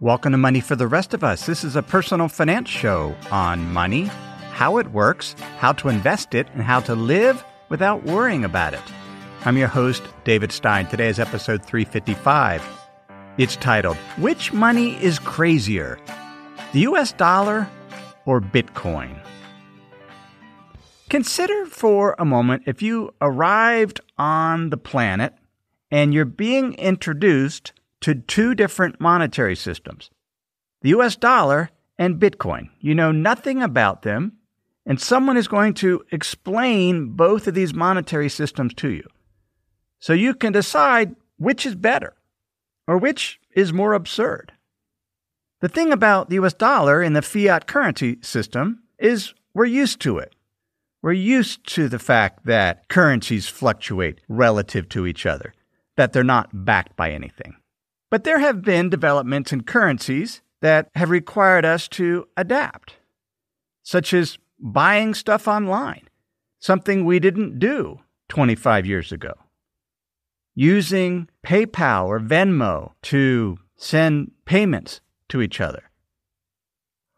Welcome to Money for the Rest of Us. This is a personal finance show on money, how it works, how to invest it, and how to live without worrying about it. I'm your host, David Stein. Today is episode 355. It's titled, Which Money is Crazier, the US Dollar or Bitcoin? Consider for a moment if you arrived on the planet and you're being introduced to two different monetary systems the US dollar and Bitcoin. You know nothing about them, and someone is going to explain both of these monetary systems to you. So you can decide which is better or which is more absurd. The thing about the US dollar in the fiat currency system is we're used to it. We're used to the fact that currencies fluctuate relative to each other, that they're not backed by anything. But there have been developments in currencies that have required us to adapt, such as buying stuff online, something we didn't do 25 years ago. Using PayPal or Venmo to send payments to each other.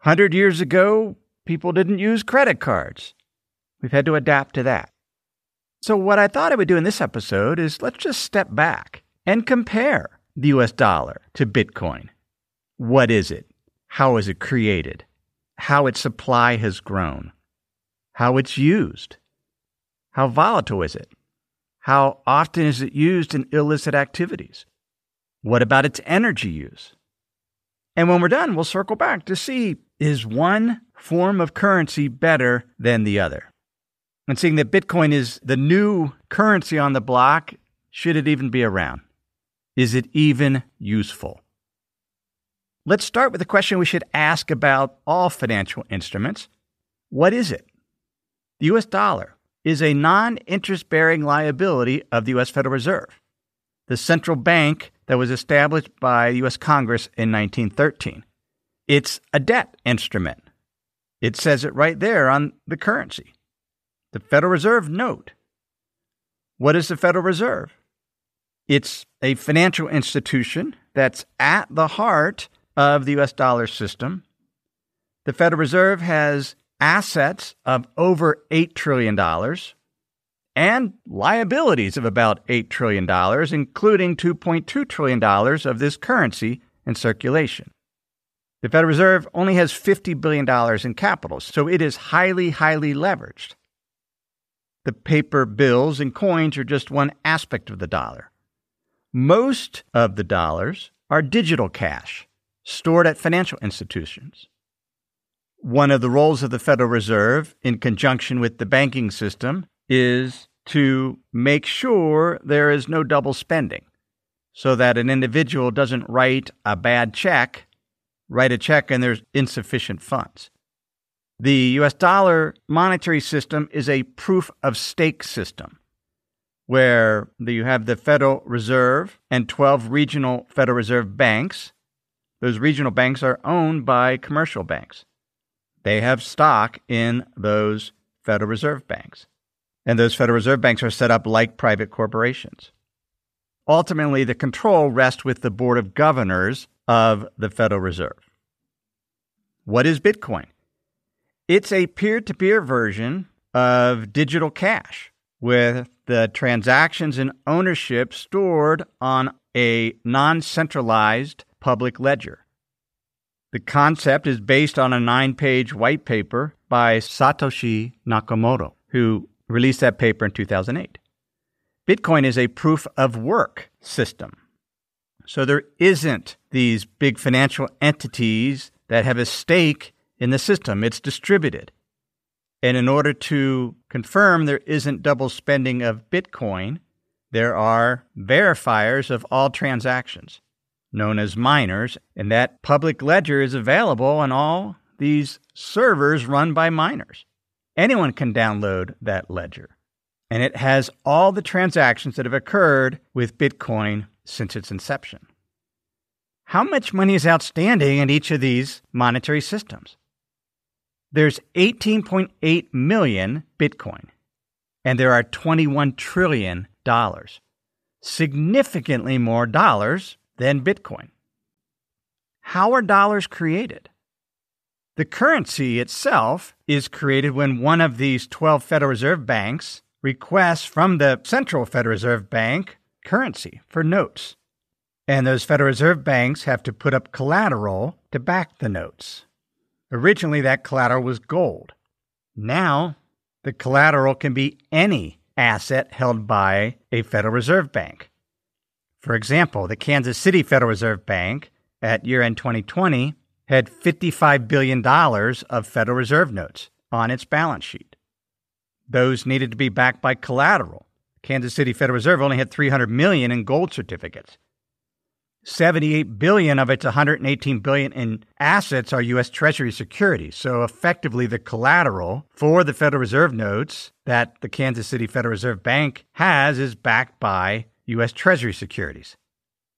100 years ago, people didn't use credit cards. We've had to adapt to that. So, what I thought I would do in this episode is let's just step back and compare the US dollar to Bitcoin. What is it? How is it created? How its supply has grown? How it's used? How volatile is it? How often is it used in illicit activities? What about its energy use? And when we're done, we'll circle back to see is one form of currency better than the other? And seeing that Bitcoin is the new currency on the block, should it even be around? Is it even useful? Let's start with the question we should ask about all financial instruments. What is it? The US dollar is a non interest bearing liability of the US Federal Reserve, the central bank that was established by US Congress in 1913. It's a debt instrument. It says it right there on the currency. The Federal Reserve note. What is the Federal Reserve? It's a financial institution that's at the heart of the US dollar system. The Federal Reserve has assets of over $8 trillion and liabilities of about $8 trillion, including $2.2 trillion of this currency in circulation. The Federal Reserve only has $50 billion in capital, so it is highly, highly leveraged. The paper bills and coins are just one aspect of the dollar. Most of the dollars are digital cash stored at financial institutions. One of the roles of the Federal Reserve, in conjunction with the banking system, is to make sure there is no double spending so that an individual doesn't write a bad check, write a check and there's insufficient funds. The US dollar monetary system is a proof of stake system where you have the Federal Reserve and 12 regional Federal Reserve banks. Those regional banks are owned by commercial banks. They have stock in those Federal Reserve banks. And those Federal Reserve banks are set up like private corporations. Ultimately, the control rests with the Board of Governors of the Federal Reserve. What is Bitcoin? It's a peer to peer version of digital cash with the transactions and ownership stored on a non centralized public ledger. The concept is based on a nine page white paper by Satoshi Nakamoto, who released that paper in 2008. Bitcoin is a proof of work system. So there isn't these big financial entities that have a stake in the system. It's distributed. And in order to confirm there isn't double spending of Bitcoin, there are verifiers of all transactions, known as miners, and that public ledger is available on all these servers run by miners. Anyone can download that ledger, and it has all the transactions that have occurred with Bitcoin since its inception. How much money is outstanding in each of these monetary systems? There's 18.8 million Bitcoin, and there are 21 trillion dollars, significantly more dollars than Bitcoin. how are dollars created? The currency itself is created when one of these 12 Federal Reserve banks requests from the Central Federal Reserve Bank currency for notes. And those Federal Reserve banks have to put up collateral to back the notes. Originally, that collateral was gold. Now, the collateral can be any asset held by a Federal Reserve Bank. For example, the Kansas City Federal Reserve Bank at year end 2020 had $55 billion of Federal Reserve notes on its balance sheet. Those needed to be backed by collateral. Kansas City Federal Reserve only had 300 million in gold certificates. 78 billion of its 118 billion in assets are US Treasury securities. So effectively the collateral for the Federal Reserve notes that the Kansas City Federal Reserve Bank has is backed by US Treasury securities.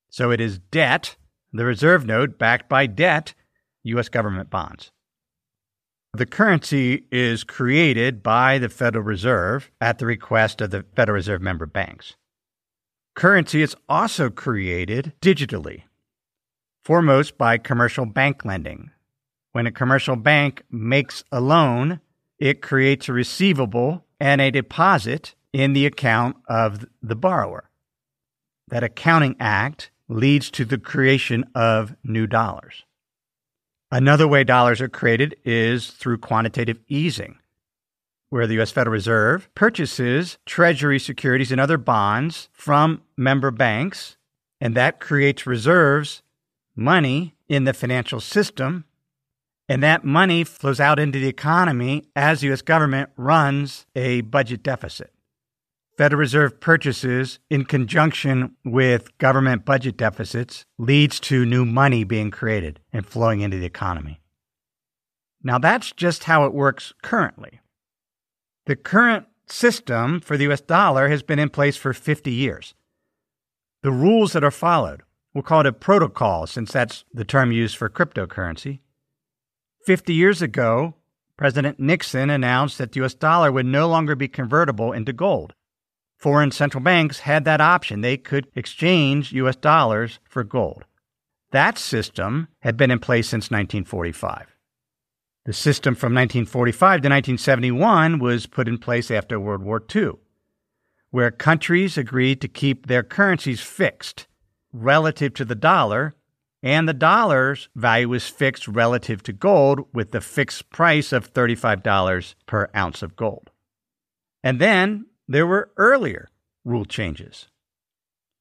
So it is debt, the reserve note backed by debt U.S. government bonds. The currency is created by the Federal Reserve at the request of the Federal Reserve member banks. Currency is also created digitally, foremost by commercial bank lending. When a commercial bank makes a loan, it creates a receivable and a deposit in the account of the borrower. That accounting act leads to the creation of new dollars. Another way dollars are created is through quantitative easing, where the U.S. Federal Reserve purchases Treasury securities and other bonds from member banks, and that creates reserves, money in the financial system, and that money flows out into the economy as the U.S. government runs a budget deficit. Federal Reserve purchases in conjunction with government budget deficits leads to new money being created and flowing into the economy. Now, that's just how it works currently. The current system for the US dollar has been in place for 50 years. The rules that are followed, we'll call it a protocol since that's the term used for cryptocurrency. 50 years ago, President Nixon announced that the US dollar would no longer be convertible into gold foreign central banks had that option. They could exchange US dollars for gold. That system had been in place since 1945. The system from 1945 to 1971 was put in place after World War II, where countries agreed to keep their currencies fixed relative to the dollar, and the dollar's value was fixed relative to gold with the fixed price of $35 per ounce of gold. And then there were earlier rule changes.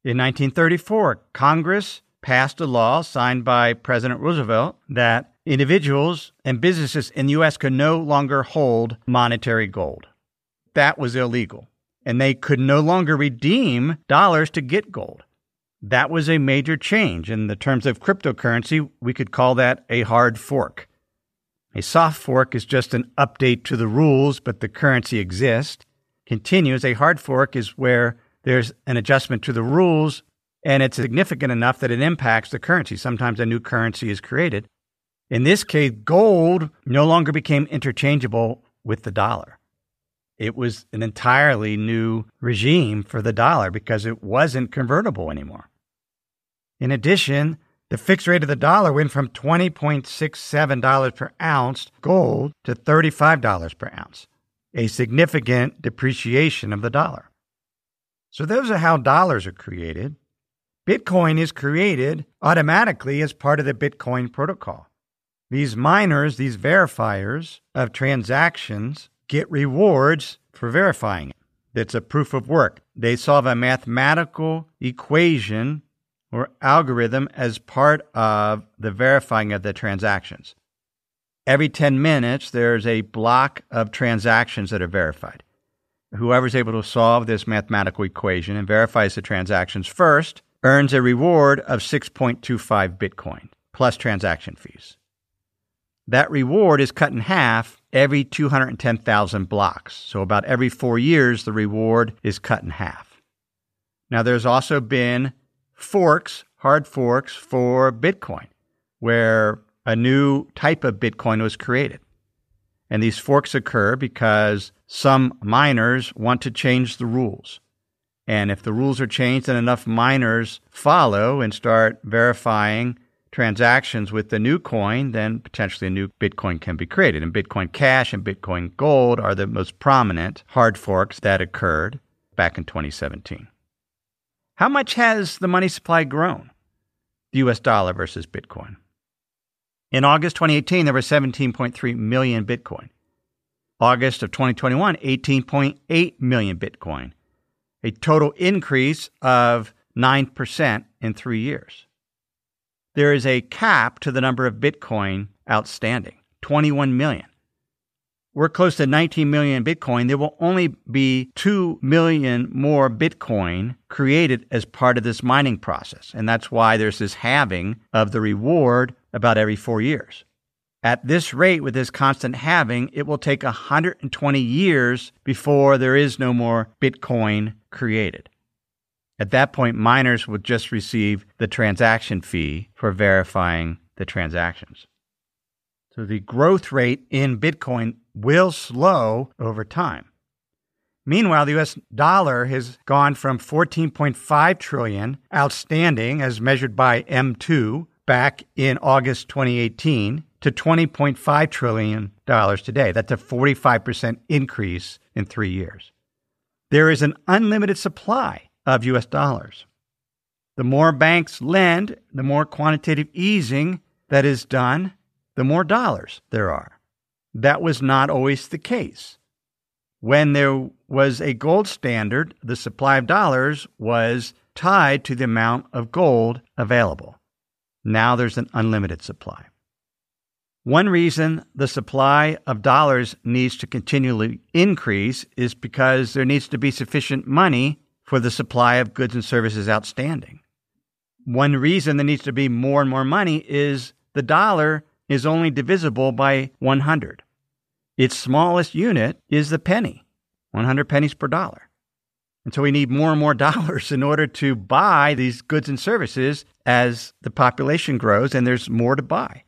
In 1934, Congress passed a law signed by President Roosevelt that individuals and businesses in the U.S. could no longer hold monetary gold. That was illegal, and they could no longer redeem dollars to get gold. That was a major change. In the terms of cryptocurrency, we could call that a hard fork. A soft fork is just an update to the rules, but the currency exists continues. A hard fork is where there's an adjustment to the rules and it's significant enough that it impacts the currency. Sometimes a new currency is created. In this case, gold no longer became interchangeable with the dollar. It was an entirely new regime for the dollar because it wasn't convertible anymore. In addition, the fixed rate of the dollar went from $20.67 per ounce gold to $35 per ounce a significant depreciation of the dollar. So, those are how dollars are created. Bitcoin is created automatically as part of the Bitcoin protocol. These miners, these verifiers of transactions, get rewards for verifying it. It's a proof of work. They solve a mathematical equation or algorithm as part of the verifying of the transactions. Every 10 minutes, there's a block of transactions that are verified. Whoever's able to solve this mathematical equation and verifies the transactions first earns a reward of 6.25 Bitcoin plus transaction fees. That reward is cut in half every 210,000 blocks. So, about every four years, the reward is cut in half. Now, there's also been forks, hard forks for Bitcoin, where a new type of Bitcoin was created. And these forks occur because some miners want to change the rules. And if the rules are changed and enough miners follow and start verifying transactions with the new coin, then potentially a new Bitcoin can be created. And Bitcoin Cash and Bitcoin Gold are the most prominent hard forks that occurred back in 2017. How much has the money supply grown? The US dollar versus Bitcoin. In August 2018, there were 17.3 million Bitcoin. August of 2021, 18.8 million Bitcoin, a total increase of 9% in three years. There is a cap to the number of Bitcoin outstanding 21 million. We're close to 19 million Bitcoin. There will only be 2 million more Bitcoin created as part of this mining process. And that's why there's this halving of the reward about every four years. At this rate, with this constant halving, it will take 120 years before there is no more Bitcoin created. At that point, miners would just receive the transaction fee for verifying the transactions. So the growth rate in Bitcoin will slow over time. Meanwhile, the US dollar has gone from 14.5 trillion outstanding as measured by M2 back in August 2018 to 20.5 trillion dollars today. That's a 45% increase in 3 years. There is an unlimited supply of US dollars. The more banks lend, the more quantitative easing that is done, the more dollars there are. That was not always the case. When there was a gold standard, the supply of dollars was tied to the amount of gold available. Now there's an unlimited supply. One reason the supply of dollars needs to continually increase is because there needs to be sufficient money for the supply of goods and services outstanding. One reason there needs to be more and more money is the dollar is only divisible by 100. Its smallest unit is the penny, 100 pennies per dollar. And so we need more and more dollars in order to buy these goods and services as the population grows and there's more to buy.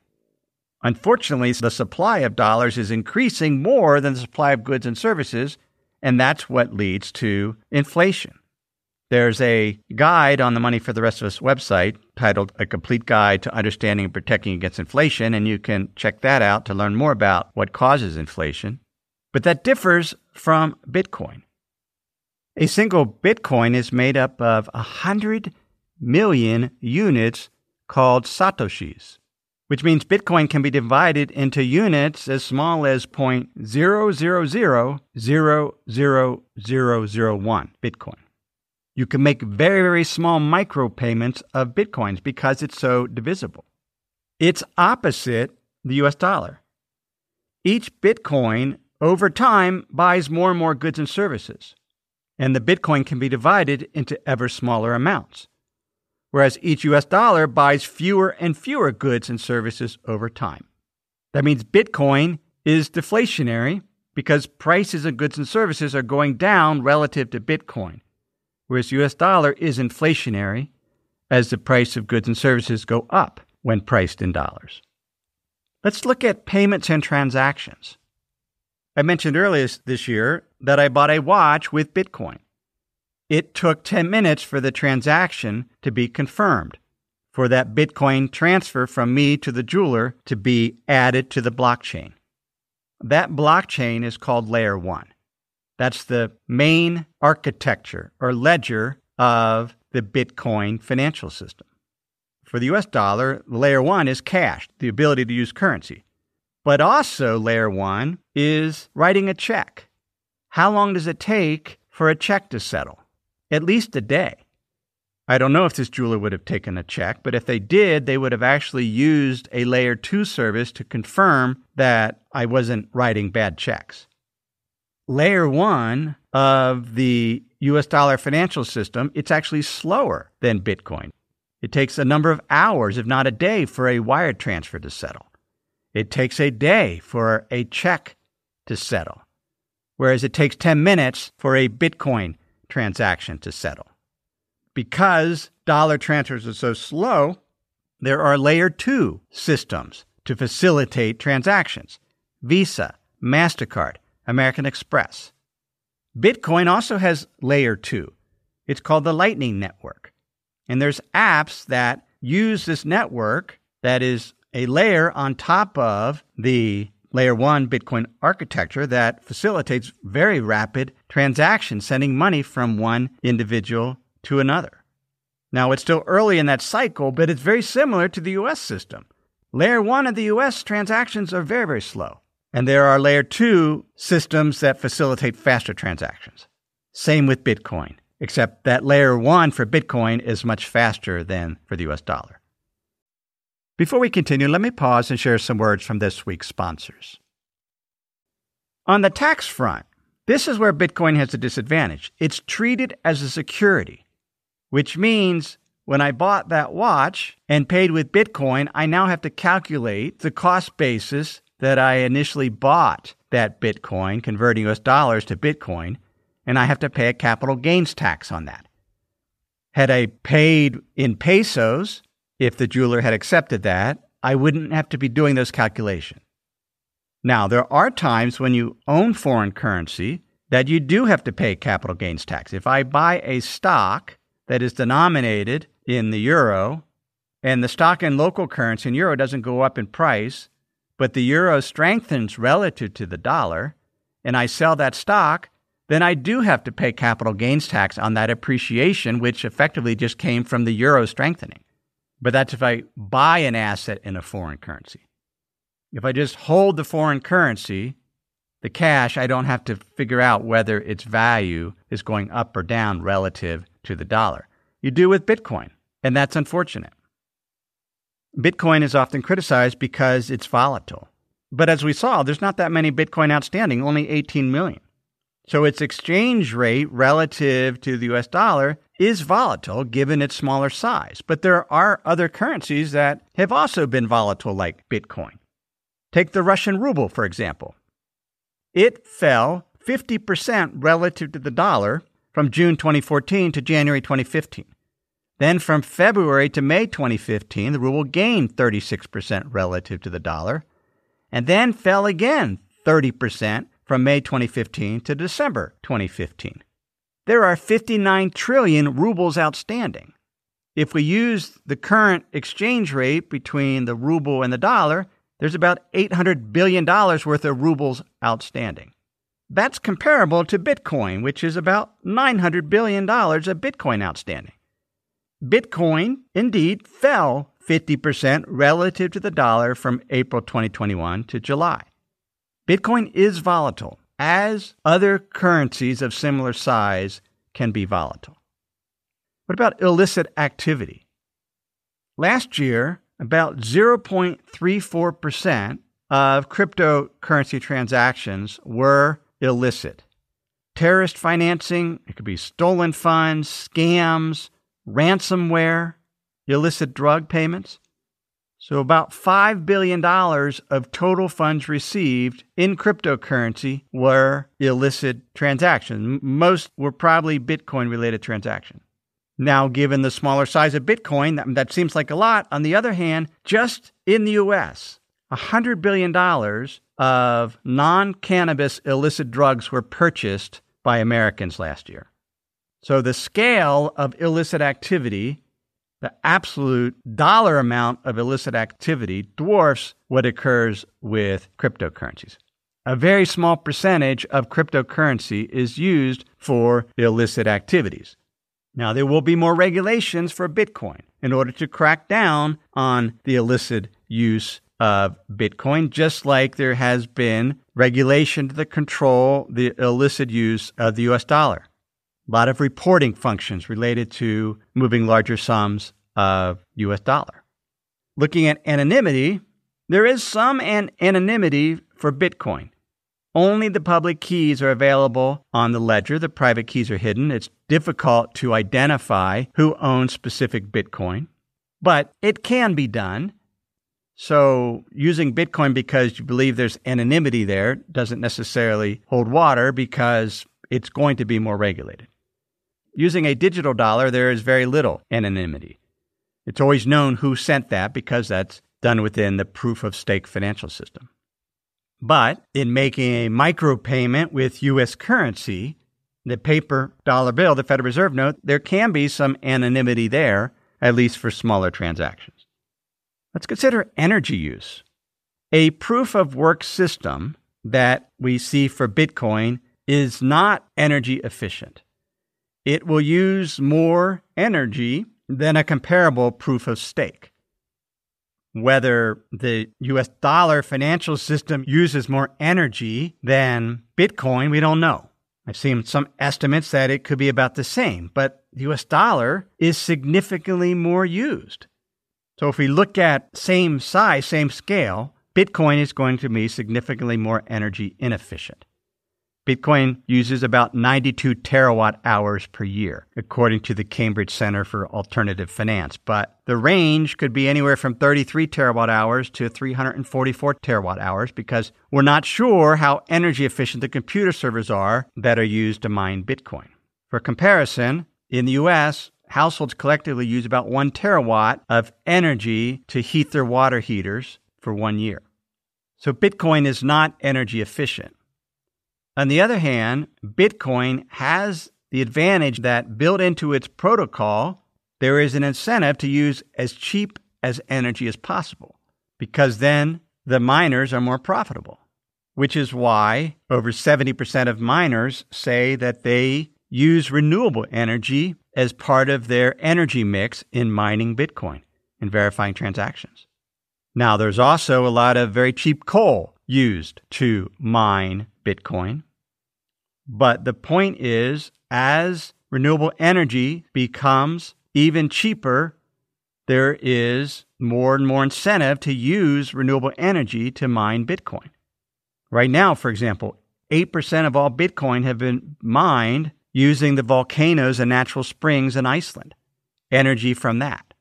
Unfortunately, the supply of dollars is increasing more than the supply of goods and services, and that's what leads to inflation. There's a guide on the Money for the Rest of Us website titled A Complete Guide to Understanding and Protecting Against Inflation, and you can check that out to learn more about what causes inflation. But that differs from Bitcoin. A single Bitcoin is made up of 100 million units called Satoshis which means Bitcoin can be divided into units as small as 0.0000001 Bitcoin. You can make very, very small micropayments of Bitcoins because it's so divisible. It's opposite the US dollar. Each Bitcoin over time buys more and more goods and services, and the Bitcoin can be divided into ever smaller amounts whereas each US dollar buys fewer and fewer goods and services over time. That means Bitcoin is deflationary because prices of goods and services are going down relative to Bitcoin, whereas US dollar is inflationary as the price of goods and services go up when priced in dollars. Let's look at payments and transactions. I mentioned earlier this year that I bought a watch with Bitcoin. It took 10 minutes for the transaction to be confirmed, for that Bitcoin transfer from me to the jeweler to be added to the blockchain. That blockchain is called Layer 1. That's the main architecture or ledger of the Bitcoin financial system. For the US dollar, layer 1 is cash, the ability to use currency. But also, layer 1 is writing a check. How long does it take for a check to settle? at least a day. I don't know if this jeweler would have taken a check, but if they did, they would have actually used a layer 2 service to confirm that I wasn't writing bad checks. Layer 1 of the US dollar financial system, it's actually slower than Bitcoin. It takes a number of hours, if not a day, for a wire transfer to settle. It takes a day for a check to settle, whereas it takes 10 minutes for a Bitcoin transaction to settle. Because dollar transfers are so slow, there are layer two systems to facilitate transactions Visa, MasterCard, American Express. Bitcoin also has layer two. It's called the Lightning Network. And there's apps that use this network that is a layer on top of the layer one Bitcoin architecture that facilitates very rapid transactions, sending money from one individual to another. Now, it's still early in that cycle, but it's very similar to the US system. Layer one of the US transactions are very, very slow. And there are layer two systems that facilitate faster transactions. Same with Bitcoin, except that layer one for Bitcoin is much faster than for the US dollar. Before we continue, let me pause and share some words from this week's sponsors. On the tax front, this is where Bitcoin has a disadvantage. It's treated as a security, which means when I bought that watch and paid with Bitcoin, I now have to calculate the cost basis that I initially bought that Bitcoin, converting US dollars to Bitcoin, and I have to pay a capital gains tax on that. Had I paid in pesos, if the jeweler had accepted that, I wouldn't have to be doing those calculations. Now, there are times when you own foreign currency that you do have to pay capital gains tax. If I buy a stock that is denominated in the euro and the stock in local currency in euro doesn't go up in price, but the euro strengthens relative to the dollar, and I sell that stock, then I do have to pay capital gains tax on that appreciation, which effectively just came from the euro strengthening. But that's if I buy an asset in a foreign currency. If I just hold the foreign currency, the cash, I don't have to figure out whether its value is going up or down relative to the dollar. You do with Bitcoin, and that's unfortunate. Bitcoin is often criticized because it's volatile. But as we saw, there's not that many Bitcoin outstanding, only 18 million. So its exchange rate relative to the US dollar is volatile given its smaller size. But there are other currencies that have also been volatile, like Bitcoin. Take the Russian ruble, for example. It fell 50% relative to the dollar from June 2014 to January 2015. Then from February to May 2015, the ruble gained 36% relative to the dollar, and then fell again 30% from May 2015 to December 2015. There are 59 trillion rubles outstanding. If we use the current exchange rate between the ruble and the dollar, there's about $800 billion worth of rubles outstanding. That's comparable to Bitcoin, which is about $900 billion of Bitcoin outstanding. Bitcoin indeed fell 50% relative to the dollar from April 2021 to July. Bitcoin is volatile, as other currencies of similar size can be volatile. What about illicit activity? Last year, about 0.34% of cryptocurrency transactions were illicit. Terrorist financing, it could be stolen funds, scams, ransomware, illicit drug payments. So, about $5 billion of total funds received in cryptocurrency were illicit transactions. Most were probably Bitcoin related transactions. Now, given the smaller size of Bitcoin, that, that, seems like a lot. On the other hand, just in the US, $100 billion of non cannabis illicit drugs were purchased by Americans last year. So the scale of illicit activity, the absolute dollar amount of illicit activity dwarfs what occurs with cryptocurrencies. A very small percentage of cryptocurrency is used for illicit activities. Now, there will be more regulations for Bitcoin in order to crack down on the illicit use of Bitcoin, just like there has been regulation to control the illicit use of the US dollar a lot of reporting functions related to moving larger sums of US dollar. Looking at anonymity, there is some an- anonymity for Bitcoin. Only the public keys are available on the ledger. The private keys are hidden. It's difficult to identify who owns specific Bitcoin, but it can be done. So, using Bitcoin because you believe there's anonymity there doesn't necessarily hold water because it's going to be more regulated. Using a digital dollar, there is very little anonymity. It's always known who sent that because that's done within the proof of stake financial system. But in making a micropayment with US currency, the paper dollar bill, the Federal Reserve note, there can be some anonymity there, at least for smaller transactions. Let's consider energy use. A proof of work system that we see for Bitcoin is not energy efficient. It will use more energy than a comparable proof of stake. Whether the US dollar financial system uses more energy than Bitcoin, we don't know. I've seen some estimates that it could be about the same, but the US dollar is significantly more used. So if we look at same size, same scale, Bitcoin is going to be significantly more energy inefficient. Bitcoin uses about 92 terawatt hours per year, according to the Cambridge Center for Alternative Finance. But the range could be anywhere from 33 terawatt hours to 344 terawatt hours because we're not sure how energy efficient the computer servers are that are used to mine Bitcoin. For comparison, in the US, households collectively use about one terawatt of energy to heat their water heaters for one year. So Bitcoin is not energy efficient. On the other hand, Bitcoin has the advantage that built into its protocol, there is an incentive to use as cheap as energy as possible because then the miners are more profitable, which is why over 70% of miners say that they use renewable energy as part of their energy mix in mining Bitcoin and verifying transactions. Now, there's also a lot of very cheap coal used to mine Bitcoin. But the point is, as renewable energy becomes even cheaper, there is more and more incentive to use renewable energy to mine Bitcoin. Right now, for example, 8% of all Bitcoin have been mined using the volcanoes and natural springs in Iceland, energy from that.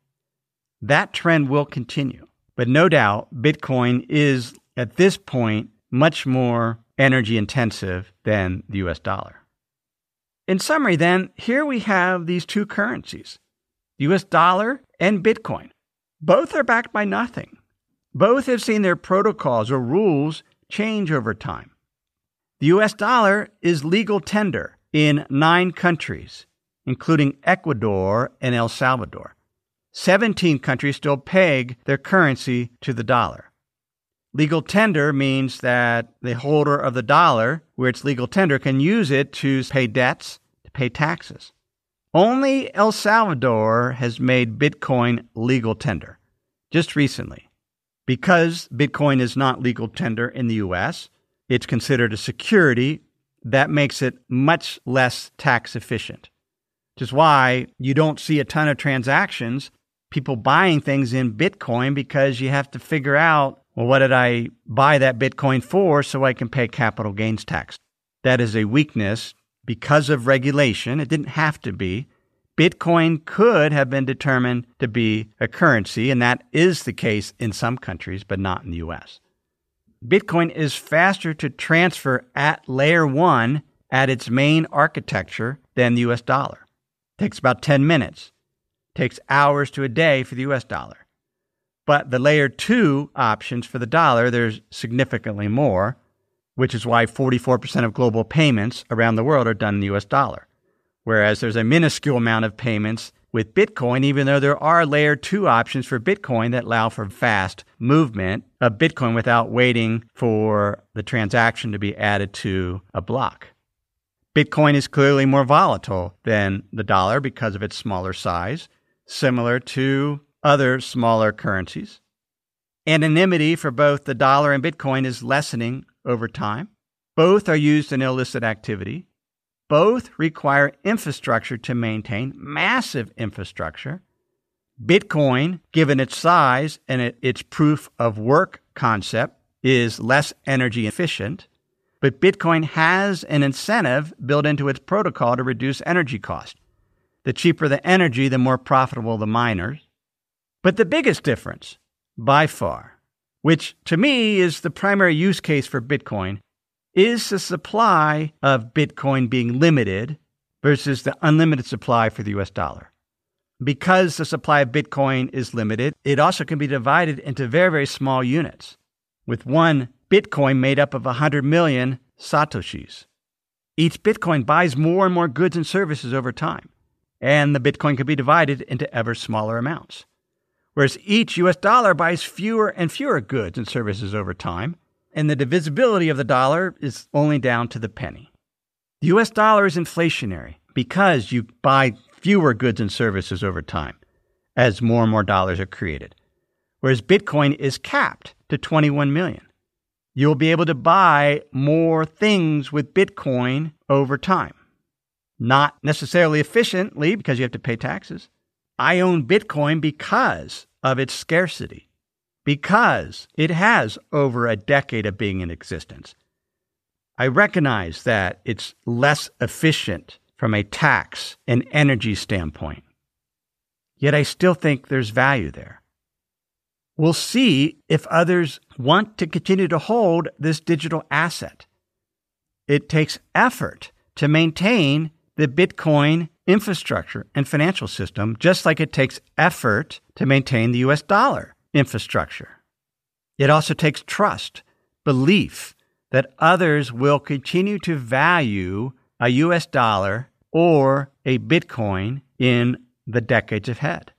That trend will continue. But no doubt, Bitcoin is at this point much more energy intensive than the US dollar. In summary, then, here we have these two currencies the US dollar and Bitcoin. Both are backed by nothing. Both have seen their protocols or rules change over time. The US dollar is legal tender in nine countries, including Ecuador and El Salvador. 17 countries still peg their currency to the dollar. Legal tender means that the holder of the dollar, where it's legal tender, can use it to pay debts, to pay taxes. Only El Salvador has made Bitcoin legal tender just recently. Because Bitcoin is not legal tender in the US, it's considered a security that makes it much less tax efficient. Which is why you don't see a ton of transactions, people buying things in Bitcoin because you have to figure out well, what did I buy that Bitcoin for so I can pay capital gains tax? That is a weakness because of regulation. It didn't have to be. Bitcoin could have been determined to be a currency, and that is the case in some countries, but not in the US. Bitcoin is faster to transfer at layer one at its main architecture than the US dollar. It takes about 10 minutes. It takes hours to a day for the US dollar. But the layer two options for the dollar, there's significantly more, which is why 44% of global payments around the world are done in the US dollar. Whereas there's a minuscule amount of payments with Bitcoin, even though there are layer two options for Bitcoin that allow for fast movement of Bitcoin without waiting for the transaction to be added to a block. Bitcoin is clearly more volatile than the dollar because of its smaller size, similar to other smaller currencies. Anonymity for both the dollar and Bitcoin is lessening over time. Both are used in illicit activity. Both require infrastructure to maintain, massive infrastructure. Bitcoin, given its size and its proof of work concept, is less energy efficient, but Bitcoin has an incentive built into its protocol to reduce energy cost. The cheaper the energy, the more profitable the miners. But the biggest difference, by far, which to me is the primary use case for Bitcoin, is the supply of Bitcoin being limited versus the unlimited supply for the US dollar. Because the supply of Bitcoin is limited, it also can be divided into very, very small units, with one Bitcoin made up of 100 million Satoshis. Each Bitcoin buys more and more goods and services over time, and the Bitcoin can be divided into ever smaller amounts. Whereas each US dollar buys fewer and fewer goods and services over time, and the divisibility of the dollar is only down to the penny. The US dollar is inflationary because you buy fewer goods and services over time as more and more dollars are created, whereas Bitcoin is capped to 21 million. You'll be able to buy more things with Bitcoin over time. Not necessarily efficiently because you have to pay taxes. I own Bitcoin because of its scarcity, because it has over a decade of being in existence. I recognize that it's less efficient from a tax and energy standpoint. Yet I still think there's value there. We'll see if others want to continue to hold this digital asset. It takes effort to maintain the Bitcoin infrastructure and financial system, just like it takes effort to maintain the US dollar infrastructure. It also takes trust, belief that others will continue to value a US dollar or a Bitcoin in the decades ahead.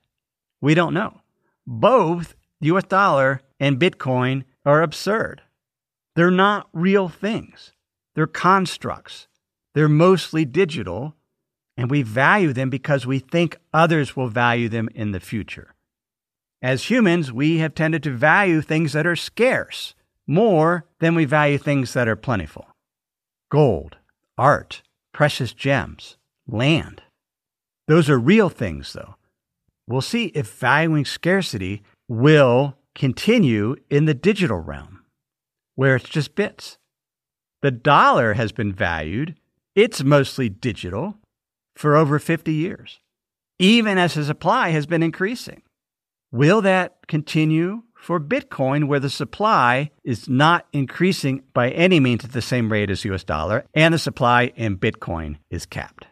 We don't know. Both the US dollar and Bitcoin are absurd. They're not real things, they're constructs. They're mostly digital, and we value them because we think others will value them in the future. As humans, we have tended to value things that are scarce more than we value things that are plentiful. Gold, art, precious gems, land. Those are real things, though. We'll see if valuing scarcity will continue in the digital realm, where it's just bits. The dollar has been valued, it's mostly digital, for over 50 years, even as the supply has been increasing. Will that continue for Bitcoin, where the supply is not increasing by any means at the same rate as US dollar, and the supply in Bitcoin is capped?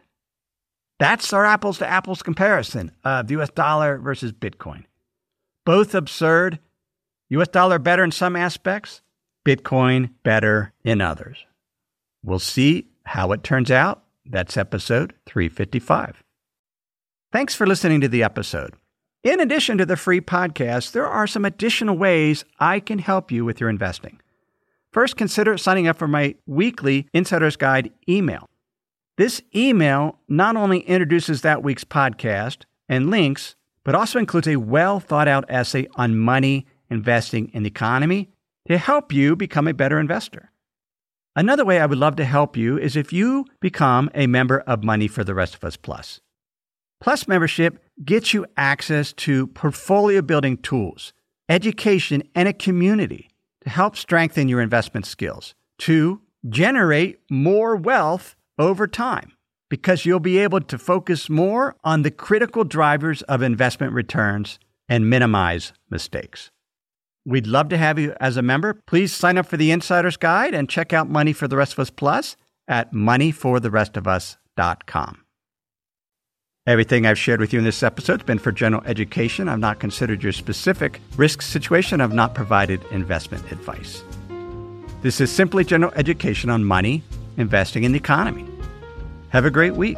That's our apples to apples comparison of the US dollar versus Bitcoin. Both absurd. US dollar better in some aspects, Bitcoin better in others. We'll see how it turns out. That's episode 355. Thanks for listening to the episode. In addition to the free podcast, there are some additional ways I can help you with your investing. First, consider signing up for my weekly Insider's Guide email. This email not only introduces that week's podcast and links, but also includes a well thought out essay on money, investing, and the economy to help you become a better investor. Another way I would love to help you is if you become a member of Money for the Rest of Us Plus. Plus membership gets you access to portfolio building tools, education, and a community to help strengthen your investment skills, to generate more wealth over time because you'll be able to focus more on the critical drivers of investment returns and minimize mistakes. We'd love to have you as a member. Please sign up for the Insider's Guide and check out Money for the Rest of Us Plus at moneyfortherestofus.com. Everything I've shared with you in this episode has been for general education. I've not considered your specific risk situation. I've not provided investment advice. This is simply general education on money investing in the economy. Have a great week.